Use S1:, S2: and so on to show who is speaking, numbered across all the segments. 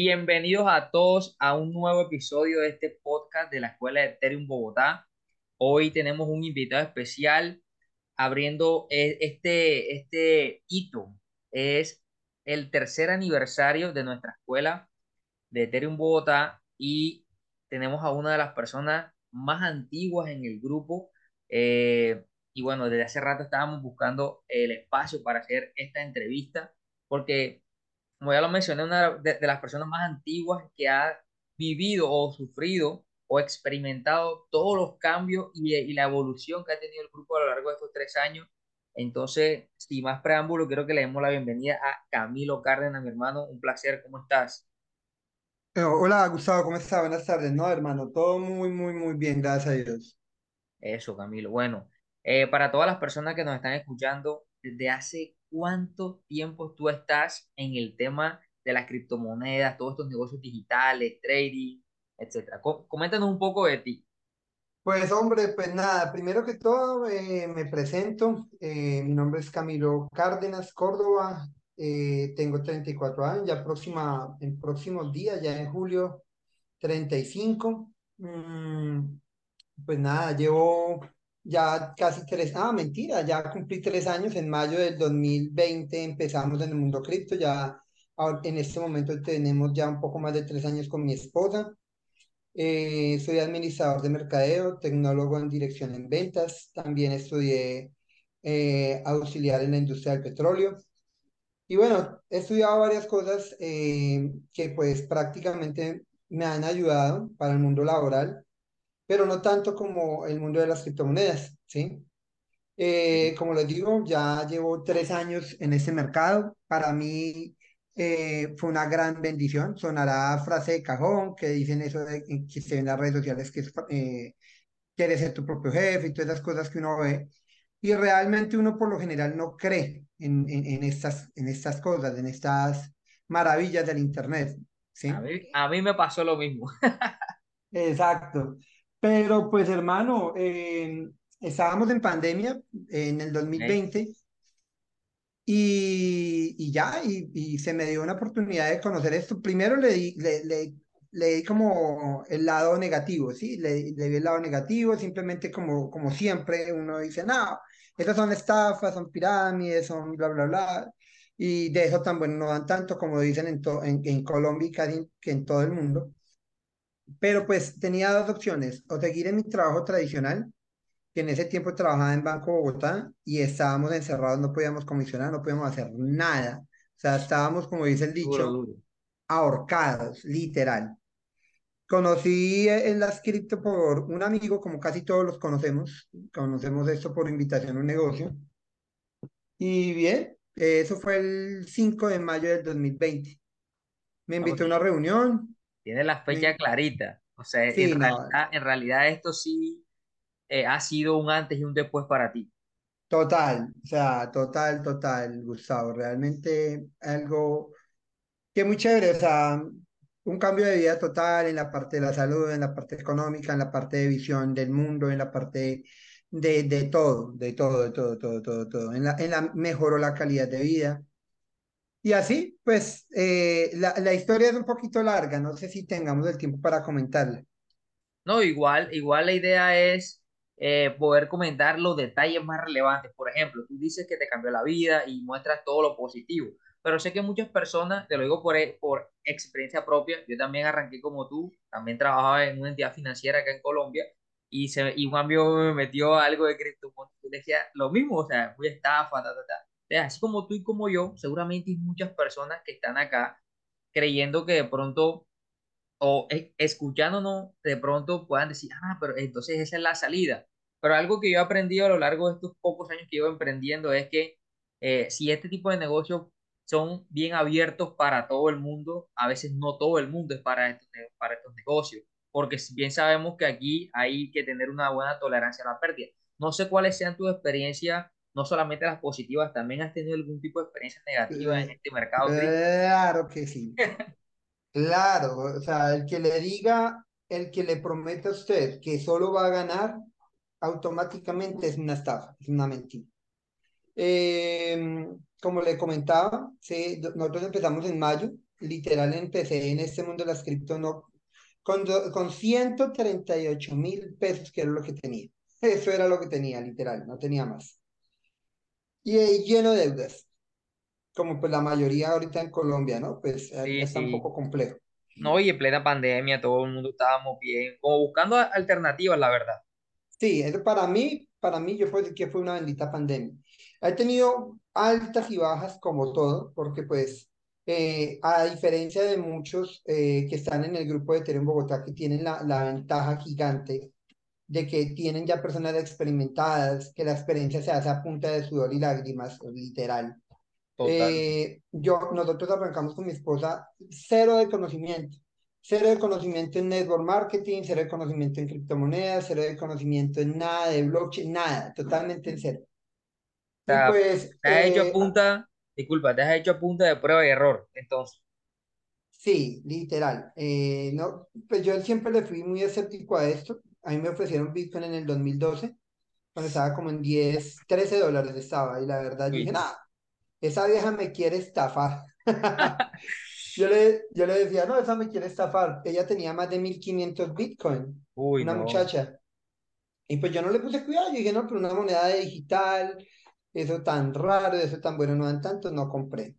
S1: Bienvenidos a todos a un nuevo episodio de este podcast de la Escuela de Ethereum Bogotá. Hoy tenemos un invitado especial abriendo e- este, este hito. Es el tercer aniversario de nuestra escuela de Ethereum Bogotá y tenemos a una de las personas más antiguas en el grupo. eh, y bueno, desde hace rato estábamos buscando el espacio para hacer esta entrevista porque como ya lo mencioné, una de, de las personas más antiguas que ha vivido o sufrido o experimentado todos los cambios y, y la evolución que ha tenido el grupo a lo largo de estos tres años. Entonces, sin más preámbulo, quiero que le demos la bienvenida a Camilo Cárdenas, mi hermano. Un placer, ¿cómo estás?
S2: Eh, Hola Gustavo, ¿cómo estás? Buenas tardes. No, hermano, todo muy, muy, muy bien, gracias a Dios.
S1: Eso, Camilo. Bueno, eh, para todas las personas que nos están escuchando, ¿desde hace cuánto tiempo tú estás en el tema de las criptomonedas, todos estos negocios digitales, trading, etcétera? Co- Coméntanos un poco de ti.
S2: Pues hombre, pues nada, primero que todo eh, me presento. eh, mi nombre es Camilo Cárdenas Córdoba. eh, tengo 34 años, ya próxima, en próximos días, ya en julio 35. Mm, pues nada, llevo ya casi tres, ah, mentira, ya cumplí tres años. En mayo del 2020 empezamos en el mundo cripto. Ya en este momento tenemos ya un poco más de tres años con mi esposa. Eh, soy administrador de mercadeo, tecnólogo en dirección en ventas. También estudié eh, auxiliar en la industria del petróleo. Y bueno, he estudiado varias cosas eh, que pues prácticamente me han ayudado para el mundo laboral, pero no tanto como el mundo de las criptomonedas, ¿sí? Eh, como les digo, ya llevo tres años en ese mercado. Para mí eh, fue una gran bendición. Sonará frase de cajón que dicen eso de, que se ve en las redes sociales, que es, eh, quieres ser tu propio jefe y todas esas cosas que uno ve. Y realmente uno por lo general no cree en, en, en estas, en estas cosas, en estas maravillas del Internet,
S1: A
S2: ¿sí?
S1: mí, a mí me pasó lo mismo.
S2: Exacto. Pero pues hermano, eh, estábamos en pandemia en el
S1: ¿ok?
S2: 2020 Y, y ya, y, y se me dio una oportunidad de conocer esto. Primero le di, le, le, le di como el lado negativo, ¿sí? Le, le di el lado negativo, simplemente como, como siempre uno dice, no, estas son estafas, son pirámides, son bla, bla, bla. Y de eso tan bueno no dan tanto como dicen en, en, en Colombia y casi que en todo el mundo. Pero pues tenía dos opciones, o seguir en mi trabajo tradicional que en ese tiempo trabajaba en Banco Bogotá y estábamos encerrados, no podíamos comisionar, no podíamos hacer nada. O sea, estábamos, como dice el dicho,
S1: duro.
S2: ahorcados, literal. Conocí el las cripto por un amigo, como casi todos los conocemos, conocemos esto por invitación a un negocio. Y bien, eh, eso fue el 5 de mayo del 2020. Me
S1: No,
S2: invitó a una reunión.
S1: Tiene la fecha clarita. O sea, en
S2: Sí, no,
S1: realidad, en realidad esto sí eh, ha sido un antes y un después para ti.
S2: total, o sea, total, total, Gustavo, realmente algo que muy chévere, o sea, un cambio de vida total en la parte de la salud, en la parte económica, en la parte de visión del mundo, en la parte de, de todo, de todo, de todo, todo, todo, todo. En la, en la, mejoró la calidad de vida. Y así, pues, eh, la, la historia es un poquito larga, no sé si tengamos el tiempo para comentarla.
S1: No, igual, igual la idea es eh, poder comentar los detalles más relevantes. Por ejemplo, tú dices que te cambió la vida y muestras todo lo positivo, pero sé que muchas personas, te lo digo por, e- por experiencia propia, yo también arranqué como tú, también trabajaba en una entidad financiera acá en Colombia y, se, y un amigo me metió algo de criptomonedas y decía lo mismo, o sea, muy estafa, ta, ta, ta. Entonces, así como tú y como yo, seguramente hay muchas personas que están acá creyendo que de pronto o e- escuchándonos de pronto puedan decir, ah, pero entonces esa es la salida. Pero algo que yo he aprendido a lo largo de estos pocos años que llevo emprendiendo es que eh, si este tipo de negocios son bien abiertos para todo el mundo, a veces no todo el mundo es para estos, para estos negocios, porque bien sabemos que aquí hay que tener una buena tolerancia a la pérdida. No sé cuáles sean tus experiencias, no solamente las positivas, también has tenido algún tipo de experiencia negativa en
S2: Eh,
S1: este mercado
S2: claro que sí. Claro, o sea, el que le diga, el que le prometa a usted que solo va a ganar, automáticamente es una estafa, es una mentira. Eh, como le comentaba, sí, nosotros empezamos en mayo, literal empecé en este mundo de las cripto no, con, do- con 138 mil pesos, que era lo que tenía. Eso era lo que tenía, literal, no tenía más. Y eh, lleno de deudas, como pues la mayoría ahorita en Colombia, ¿no? Pues ahorita
S1: Sí,
S2: está un
S1: sí.
S2: poco complejo.
S1: No, y en plena pandemia todo el mundo estábamos bien, como buscando alternativas, la verdad.
S2: Sí, eso para mí, para mí yo puedo decir que fue una bendita pandemia. He tenido altas y bajas como todo, porque pues eh, a diferencia de muchos eh, que están en el grupo de Ethereum Bogotá, que tienen la, la ventaja gigante de que tienen ya personas experimentadas, que la experiencia se hace a punta de sudor y lágrimas, literal. Eh, yo, nosotros arrancamos con mi esposa cero de conocimiento. Cero de conocimiento en network marketing, cero de conocimiento en criptomonedas, cero de conocimiento en nada de blockchain, nada, totalmente en cero.
S1: O sea,
S2: pues
S1: te has hecho a
S2: eh,
S1: punta, disculpa, te has hecho a punta de prueba y error. Entonces,
S2: sí, literal. eh, no, pues yo siempre le fui muy escéptico a esto. A mí me ofrecieron Bitcoin en el 2012, cuando estaba como en 10 13 dólares estaba. Y la verdad, yo dije, nada, esa vieja me quiere estafar. Yo le, yo le decía, no, esa me quiere estafar. Ella tenía más de 1500 Bitcoin,
S1: uy,
S2: una
S1: no.
S2: muchacha. Y pues yo no le puse cuidado. Yo dije, no, pero una moneda digital, eso tan raro, eso tan bueno, no dan tanto, no compré.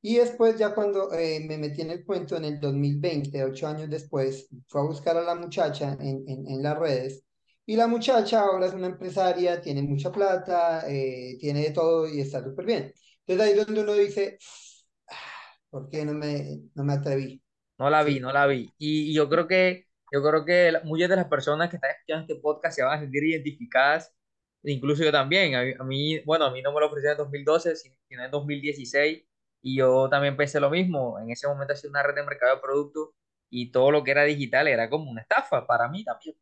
S2: Y después, ya cuando eh, me metí en el cuento en el 2020, ocho años después, fue a buscar a la muchacha en, en, en las redes. Y la muchacha ahora es una empresaria, tiene mucha plata, eh, tiene de todo y está súper bien. Entonces ahí es donde uno dice, "Ah, ¿por qué no me, no me atreví?
S1: No la vi, no la vi. Y, y yo creo que, yo creo que la- muchas de las personas que están escuchando este podcast se van a sentir identificadas, incluso yo también. A, mí, a mí- bueno, a mí no me lo ofrecieron en 2012, si- sino en 2016, y yo también pensé lo mismo. En ese momento hacía una red de mercado de productos y todo lo que era digital era como una estafa para mí también.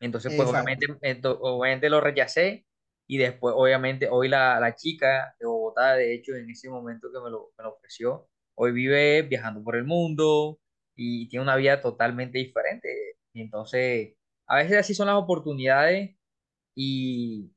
S1: Entonces, pues
S2: exacto.
S1: obviamente, obviamente lo rechacé y después, obviamente, hoy la, la chica de Bogotá, de hecho, en ese momento que me lo, me lo ofreció, hoy vive viajando por el mundo y tiene una vida totalmente diferente. Y entonces, a veces así son las oportunidades y,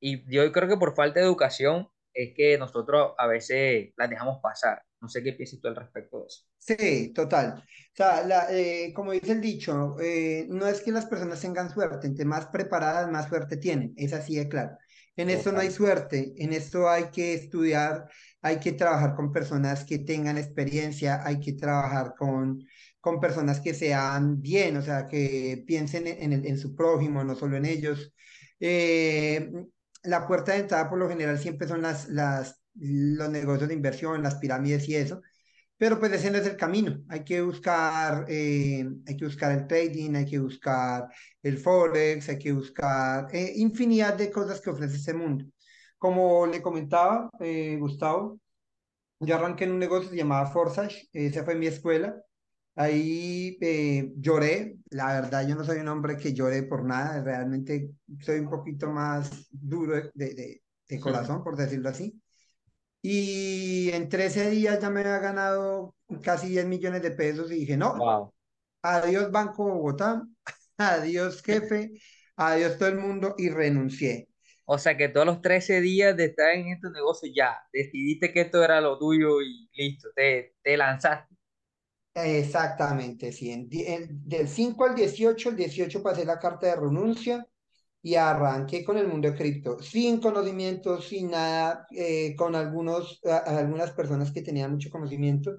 S1: y yo creo que por falta de educación es que nosotros a veces las dejamos pasar. No sé qué piensas tú al respecto de eso.
S2: Sí, total. O sea, la, eh, como dice el dicho, eh, no es que las personas tengan suerte, entre más preparadas, más suerte tienen. Es así de claro. En esto no hay suerte, en esto hay que estudiar, hay que trabajar con personas que tengan experiencia, hay que trabajar con, con personas que sean bien, o sea, que piensen en, en el- en su prójimo, no solo en ellos. Eh, la puerta de entrada por lo general siempre son las, las, los negocios de inversión, las pirámides y eso. Pero pues ese no es el camino. Hay que buscar, eh, hay que buscar el trading, hay que buscar el forex, hay que buscar eh, infinidad de cosas que ofrece ese mundo. Como le comentaba eh, Gustavo, yo arranqué en un negocio que se llamaba Forsage, esa fue mi escuela. Ahí eh, lloré, la verdad yo no soy un hombre que llore por nada, realmente soy un poquito más duro de, de, de corazón, por decirlo así. Y en 13 días ya me había ganado casi 10 millones de pesos y dije, no,
S1: Wow.
S2: adiós Banco Bogotá, adiós jefe, adiós todo el mundo y renuncié.
S1: O sea que todos los 13 días de estar en este negocio ya decidiste que esto era lo tuyo y listo, te, te lanzaste.
S2: Exactamente, sí. del 5 al 18, el 18 pasé la carta de renuncia y arranqué con el mundo de cripto, sin conocimiento, sin nada, eh, con algunos, algunas personas que tenían mucho conocimiento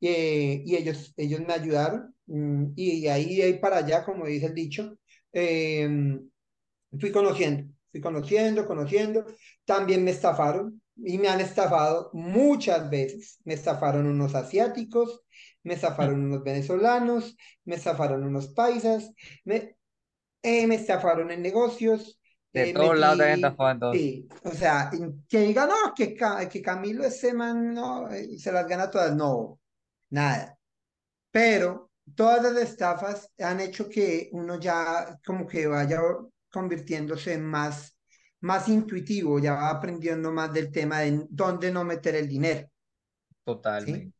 S2: eh, y ellos, ellos me ayudaron mm, y de ahí, ahí para allá, como dice el dicho, em, fui conociendo, fui conociendo, conociendo. También me estafaron y me han estafado muchas veces. Me estafaron unos asiáticos, me estafaron unos venezolanos, me estafaron unos paisas, me, eh, me estafaron en negocios.
S1: De
S2: eh,
S1: todos lados te estafado
S2: sí, o sea, que diga, no, que, que Camilo ese man no, eh, se las gana todas, no, nada. Pero todas las estafas han hecho que uno ya como que vaya convirtiéndose en más, más intuitivo, ya va aprendiendo más del tema de dónde no meter el dinero, ¿sí?
S1: Totalmente.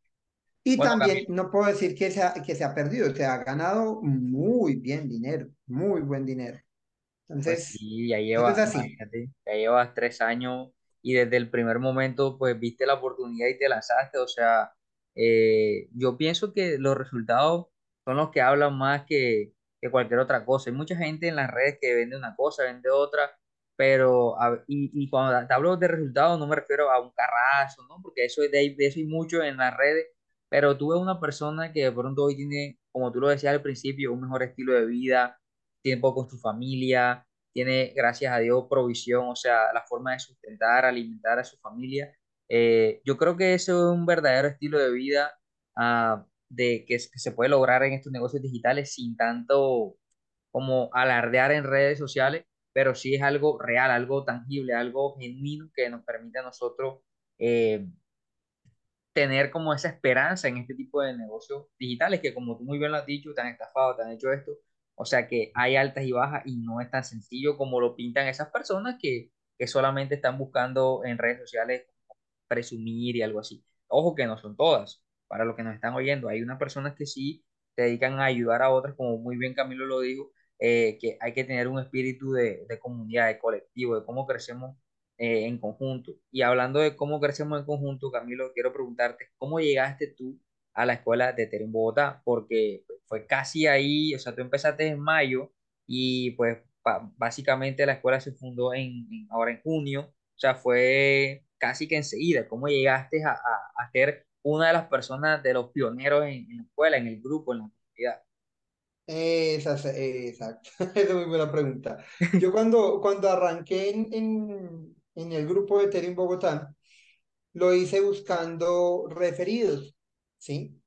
S2: Y
S1: Bueno,
S2: también
S1: Camilo,
S2: no puedo decir que se ha, que se ha perdido, se ha ganado muy bien dinero, muy buen dinero.
S1: pues
S2: Entonces,
S1: sí, ya llevas,
S2: así.
S1: ya llevas tres años y desde el primer momento pues viste la oportunidad y te lanzaste, o sea, Eh, yo pienso que los resultados son los que hablan más que, que cualquier otra cosa. Hay mucha gente en las redes que vende una cosa, vende otra, pero a- y, y cuando te hablo de resultados no me refiero a un carrazo, ¿no? Porque eso, de, de eso hay mucho en las redes, pero tú ves una persona que de pronto hoy tiene, como tú lo decías al principio, un mejor estilo de vida, tiempo con su familia, tiene, gracias a Dios, provisión, o sea, la forma de sustentar, alimentar a su familia. Eh, yo creo que eso es un verdadero estilo de vida ah, de que, que se puede lograr en estos negocios digitales sin tanto como alardear en redes sociales, pero sí es algo real, algo tangible, algo genuino que nos permite a nosotros eh, tener como esa esperanza en este tipo de negocios digitales que como tú muy bien lo has dicho, te han estafado, te han hecho esto, o sea que hay altas y bajas y no es tan sencillo como lo pintan esas personas que, que solamente están buscando en redes sociales presumir y algo así. Ojo que no son todas, para los que nos están oyendo, hay unas personas que sí se dedican a ayudar a otras, como muy bien Camilo lo dijo, eh, que hay que tener un espíritu de, de comunidad, de colectivo, de cómo crecemos eh, en conjunto. Y hablando de cómo crecemos en conjunto, Camilo, quiero preguntarte, ¿cómo llegaste tú a la escuela de Terén Bogotá? Porque pues, fue casi ahí, o sea, tú empezaste en mayo y pues básicamente la escuela se fundó en, en- ahora en junio, o sea, fue casi que enseguida. ¿Cómo llegaste a, a, a ser una de las personas de los pioneros en, en la escuela, en el grupo, en la comunidad?
S2: Esa, es- exacto, esa es muy buena pregunta. Yo cuando, cuando arranqué en, en, el grupo de Ethereum Bogotá, lo hice buscando referidos, ¿sí?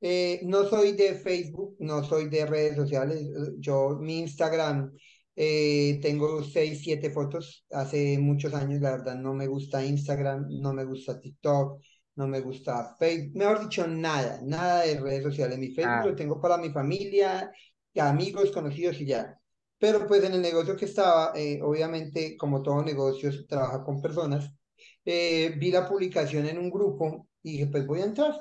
S2: Eh, no soy de Facebook, no soy de redes sociales. Yo, mi Instagram, eh, tengo seis, siete fotos. Hace muchos años, la verdad, no me gusta Instagram, no me gusta TikTok, no me gusta Facebook. Mejor dicho, nada, nada de redes sociales. Mi Facebook lo
S1: Ah,
S2: tengo para mi familia, amigos, conocidos y ya. Pero pues en el negocio que estaba, eh, obviamente, como todo negocio, se trabaja con personas. eh, vi la publicación en un grupo y dije, pues voy a entrar.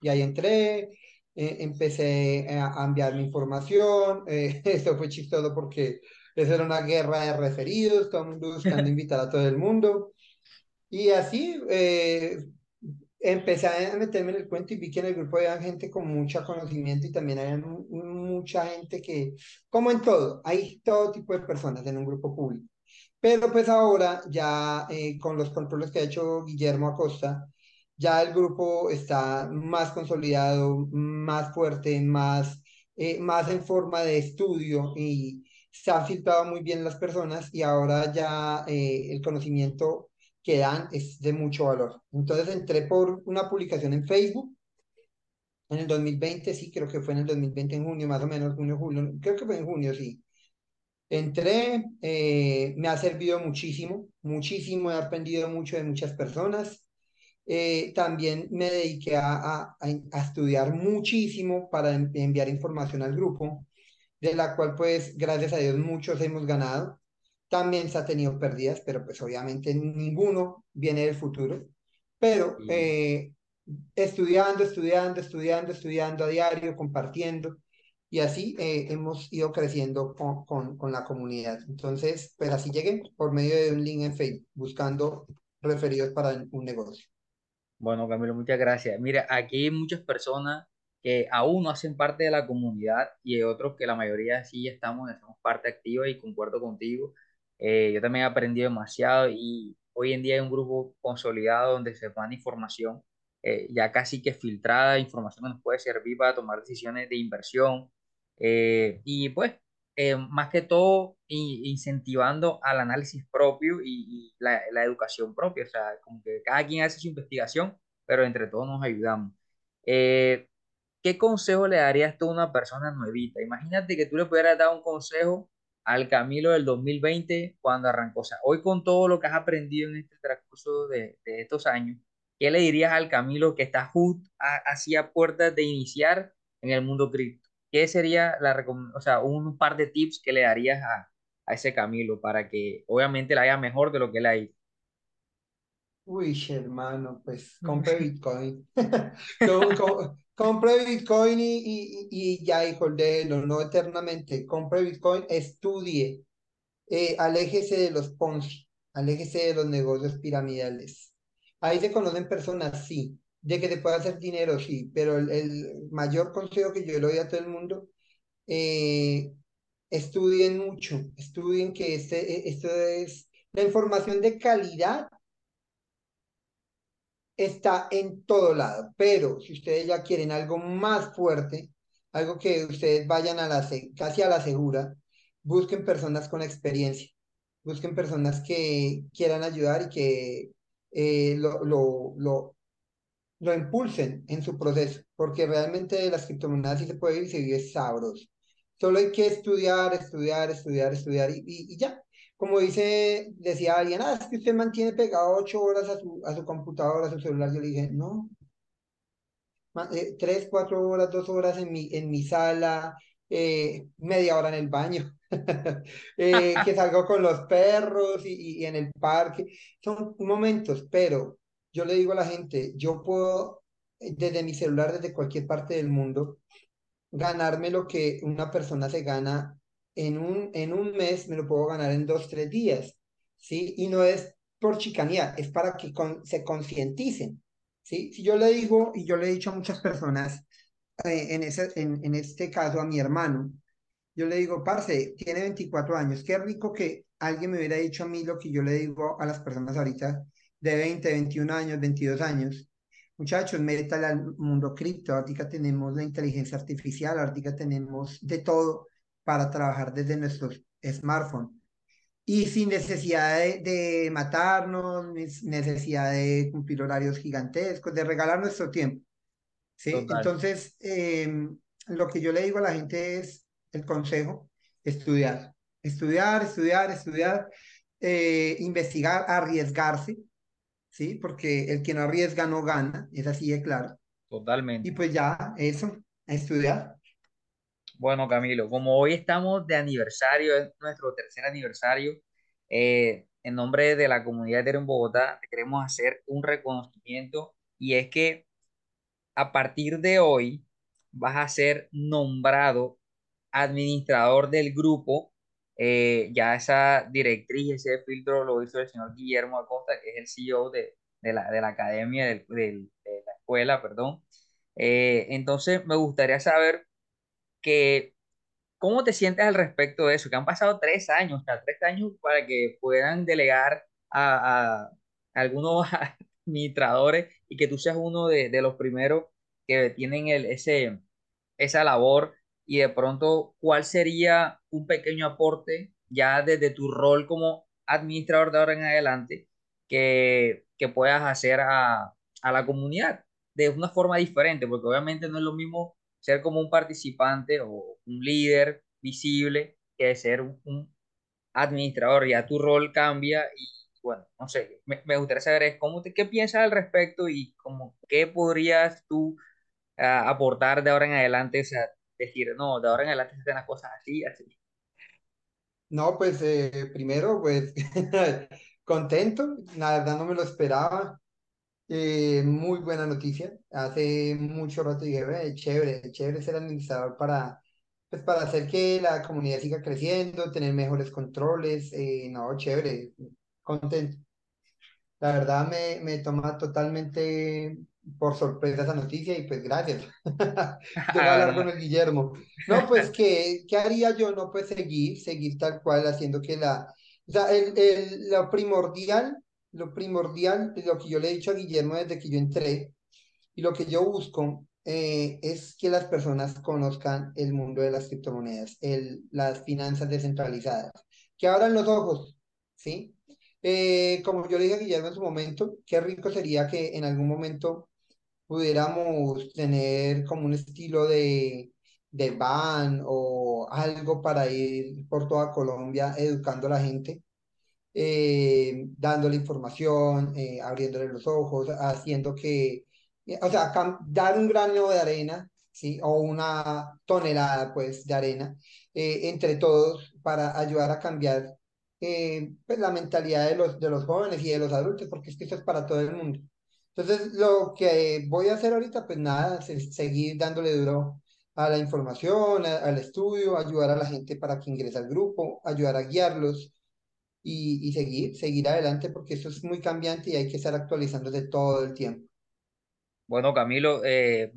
S2: Y ahí entré, eh, empecé a, a enviar mi información. eh, esto fue chistoso porque eso era una guerra de referidos, todo el mundo buscando invitar a todo el mundo. Y así eh, empecé a meterme en el cuento y vi que en el grupo había gente con mucho conocimiento y también había mu- mucha gente que, como en todo, hay todo tipo de personas en un grupo público. Pero pues ahora ya eh, con los controles que ha hecho Guillermo Acosta, ya el grupo está más consolidado, más fuerte, más, eh, más en forma de estudio y se han filtrado muy bien las personas y ahora ya eh, el conocimiento que dan es de mucho valor. Entonces entré por una publicación en Facebook en el 2020, sí, creo que fue en el 2020, en junio, más o menos, junio, julio, creo que fue en junio, sí. Entré, eh, me ha servido muchísimo, muchísimo, he aprendido mucho de muchas personas. Eh, también me dediqué a, a- a- estudiar muchísimo para en- enviar información al grupo, de la cual pues gracias a Dios muchos hemos ganado. También se ha tenido pérdidas, pero pues obviamente ninguno viene del futuro. Pero
S1: y
S2: eh, estudiando, estudiando, estudiando, estudiando a diario, compartiendo. Y así eh, hemos ido creciendo con, con, con la comunidad. Entonces, pues así llegué por medio de un link en Facebook, buscando referidos para un negocio.
S1: Bueno, Camilo, muchas gracias. Mira, aquí hay muchas personas que aún no hacen parte de la comunidad y hay otros que la mayoría sí estamos, estamos parte activa y concuerdo contigo. Eh, yo también he aprendido demasiado y hoy en día hay un grupo consolidado donde se manda información, eh, ya casi que filtrada, información que nos puede servir para tomar decisiones de inversión. Eh, y pues eh, más que todo incentivando al análisis propio y, y la, la educación propia, o sea, como que cada quien hace su investigación, pero entre todos nos ayudamos. Eh, ¿qué consejo le darías tú a una persona nuevita? Imagínate que tú le pudieras dar un consejo al Camilo del 2020 cuando arrancó, o sea, hoy con todo lo que has aprendido en este transcurso de, de estos años, ¿qué le dirías al Camilo que está justo hacia puertas de iniciar en el mundo cripto? ¿Qué sería la o sea, un par de tips que le darías a, a ese Camilo para que obviamente le haga mejor de lo que le ha?
S2: Uy, hermano, pues compre Bitcoin. Co- co- compre Bitcoin y, y, y ya, hijo, déjelo, no eternamente. Compre Bitcoin, estudie, eh, aléjese de los Ponzi, aléjese de los negocios piramidales. Ahí se conocen personas, sí, De que te pueda hacer dinero, sí, pero el, el mayor consejo que yo le doy a todo el mundo, eh, estudien mucho, estudien que este, esto es la información de calidad está en todo lado, pero si ustedes ya quieren algo más fuerte, algo que ustedes vayan a la, casi a la segura, busquen personas con experiencia, busquen personas que quieran ayudar y que eh, lo, lo, lo, lo impulsen en su proceso, porque realmente las criptomonedas sí se puede ir y se vive sabroso. Solo hay que estudiar, estudiar, estudiar, estudiar y, y, ya. Como dice, decía alguien, ah, es que usted mantiene pegado ocho horas a su, a su computadora, a su celular. Yo le dije, no. Eh, tres, cuatro horas, dos horas en mi, en mi sala, eh, media hora en el baño, eh, que salgo con los perros y, y en el parque. Son momentos, pero yo le digo a la gente, yo puedo desde mi celular, desde cualquier parte del mundo, ganarme lo que una persona se gana en un, en un mes, me lo puedo ganar en dos, tres días, ¿sí? Y no es por chicanía, es para que se concienticen, ¿sí? Si yo le digo, y yo le he dicho a muchas personas, eh, en, ese, en, en este caso a mi hermano, yo le digo, parce, tiene 24 años, qué rico que alguien me hubiera dicho a mí lo que yo le digo a las personas ahorita de 20, 21 años, 22 años, Muchachos, métale al mundo cripto. Ahorita tenemos la inteligencia artificial, ahorita tenemos de todo para trabajar desde nuestros smartphones. Y sin necesidad de, matarnos, necesidad de cumplir horarios gigantescos, de regalar nuestro tiempo. ¿sí? Entonces, em, lo que yo le digo a la gente es el consejo, estudiar. Estudiar, estudiar, estudiar, eh, investigar, arriesgarse. ¿sí? Porque el que no arriesga no gana, es así de claro.
S1: Totalmente.
S2: Y pues ya, eso, estudiar.
S1: Bueno, Camilo, como hoy estamos de aniversario, es nuestro tercer aniversario, eh, en nombre de la comunidad de en Bogotá, queremos hacer un reconocimiento y es que a partir de hoy vas a ser nombrado administrador del grupo eh, ya esa directriz, ese filtro lo hizo el señor Guillermo Acosta, que es el CEO de, de, la, de la, academia, de la escuela, perdón. Eh, entonces, me gustaría saber que, ¿cómo te sientes al respecto de eso? Que han pasado tres años, o tres años para que puedan delegar a, a algunos administradores y que tú seas uno de, de los primeros que tienen el, ese, esa labor y de pronto cuál sería un pequeño aporte ya desde tu rol como administrador de ahora en adelante que, que puedas hacer a, a, la comunidad de una forma diferente, porque obviamente no es lo mismo ser como un participante o un líder visible que ser un, administrador, ya tu rol cambia y bueno, no sé, me, me gustaría saber cómo te, qué piensas al respecto y cómo, qué podrías tú ah, aportar de ahora en adelante, o sea, decir, no, de ahora en adelante se hacen las cosas así, así.
S2: No, pues eh, primero, pues contento, la verdad no me lo esperaba. Eh, muy buena noticia. Hace mucho rato dije, "Ve, chévere, chévere ser administrador para, pues, para hacer que la comunidad siga creciendo, tener mejores controles. eh, no, chévere, contento. La verdad me, me toma totalmente por sorpresa esa noticia y pues gracias. Yo voy a hablar con el Guillermo. No, pues ¿qué, ¿qué haría yo? No, pues seguir, seguir tal cual haciendo que la... O sea, el, el, lo primordial, lo primordial, lo que yo le he dicho a Guillermo desde que yo entré y lo que yo busco eh, es que las personas conozcan el mundo de las criptomonedas, las finanzas descentralizadas, que abran los ojos, ¿sí? Eh, como yo le dije a Guillermo en su momento, qué rico sería que en algún momento pudiéramos tener como un estilo de, de van o algo para ir por toda Colombia educando a la gente, eh, dándole información, eh, abriéndole los ojos, haciendo que, eh, o sea, dar un grano de arena, ¿sí? O una tonelada, pues, de arena entre todos para ayudar a cambiar pues, la mentalidad de los, de los jóvenes y de los adultos, porque es que es para todo el mundo. Entonces, lo que voy a hacer ahorita, pues nada, es seguir dándole duro a la información, al estudio, ayudar a la gente para que ingrese al grupo, ayudar a guiarlos y, y seguir, seguir adelante, porque eso es muy cambiante y hay que estar actualizándose todo el tiempo.
S1: Bueno, Camilo, eh,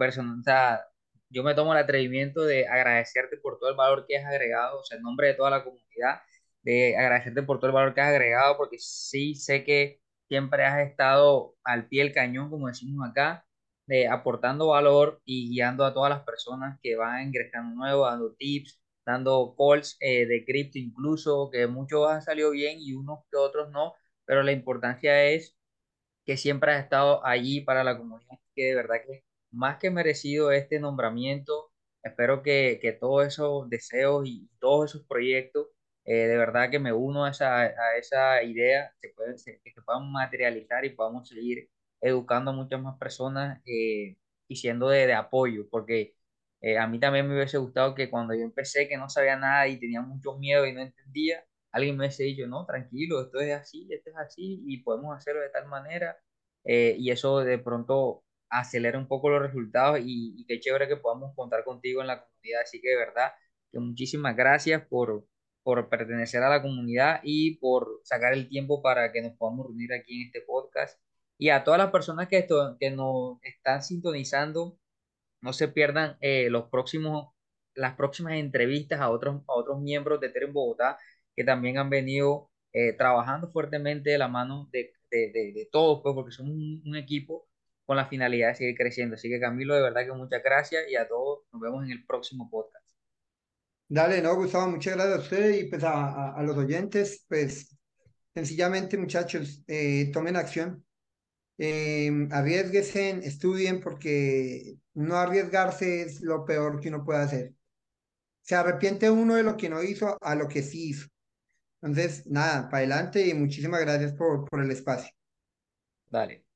S1: yo me tomo el atrevimiento de agradecerte por todo el valor que has agregado, o sea, en nombre de toda la comunidad, de agradecerte por todo el valor que has agregado, porque sí sé que siempre has estado al pie del cañón, como decimos acá, de aportando valor y guiando a todas las personas que van ingresando nuevo, dando tips, dando calls eh, de cripto incluso, que muchos han salido bien y unos que otros no, pero la importancia es que siempre has estado allí para la comunidad, que de verdad que más que merecido este nombramiento, espero que, que todos esos deseos y todos esos proyectos, eh, de verdad que me uno a esa, a esa idea, se pueden, se- que se puedan materializar y podamos seguir educando a muchas más personas eh, y siendo de, de apoyo, porque eh, a mí también me hubiese gustado que cuando yo empecé, que no sabía nada y tenía mucho miedo y no entendía, alguien me hubiese dicho, no, tranquilo, esto es así, esto es así y podemos hacerlo de tal manera eh, y eso de pronto acelera un poco los resultados y, y qué chévere que podamos contar contigo en la comunidad. Así que de verdad que muchísimas gracias por, por pertenecer a la comunidad y por sacar el tiempo para que nos podamos reunir aquí en este podcast. Y a todas las personas que, esto, que nos están sintonizando, no se pierdan eh, los próximos, las próximas entrevistas a otros, a otros miembros de Ethereum Bogotá que también han venido eh, trabajando fuertemente de la mano de, de, de, todos, pues, porque somos un, equipo con la finalidad de seguir creciendo. Así que Camilo, de verdad que muchas gracias y a todos nos vemos en el próximo podcast.
S2: Dale, no, Gustavo, muchas gracias a usted y pues a, a, a los oyentes, pues sencillamente muchachos, eh, tomen acción, eh, arriesguesen, estudien porque no arriesgarse es lo peor que uno puede hacer. Se arrepiente uno de lo que no hizo a lo que sí hizo. Entonces, nada, para adelante y muchísimas gracias por, por el espacio.
S1: Dale.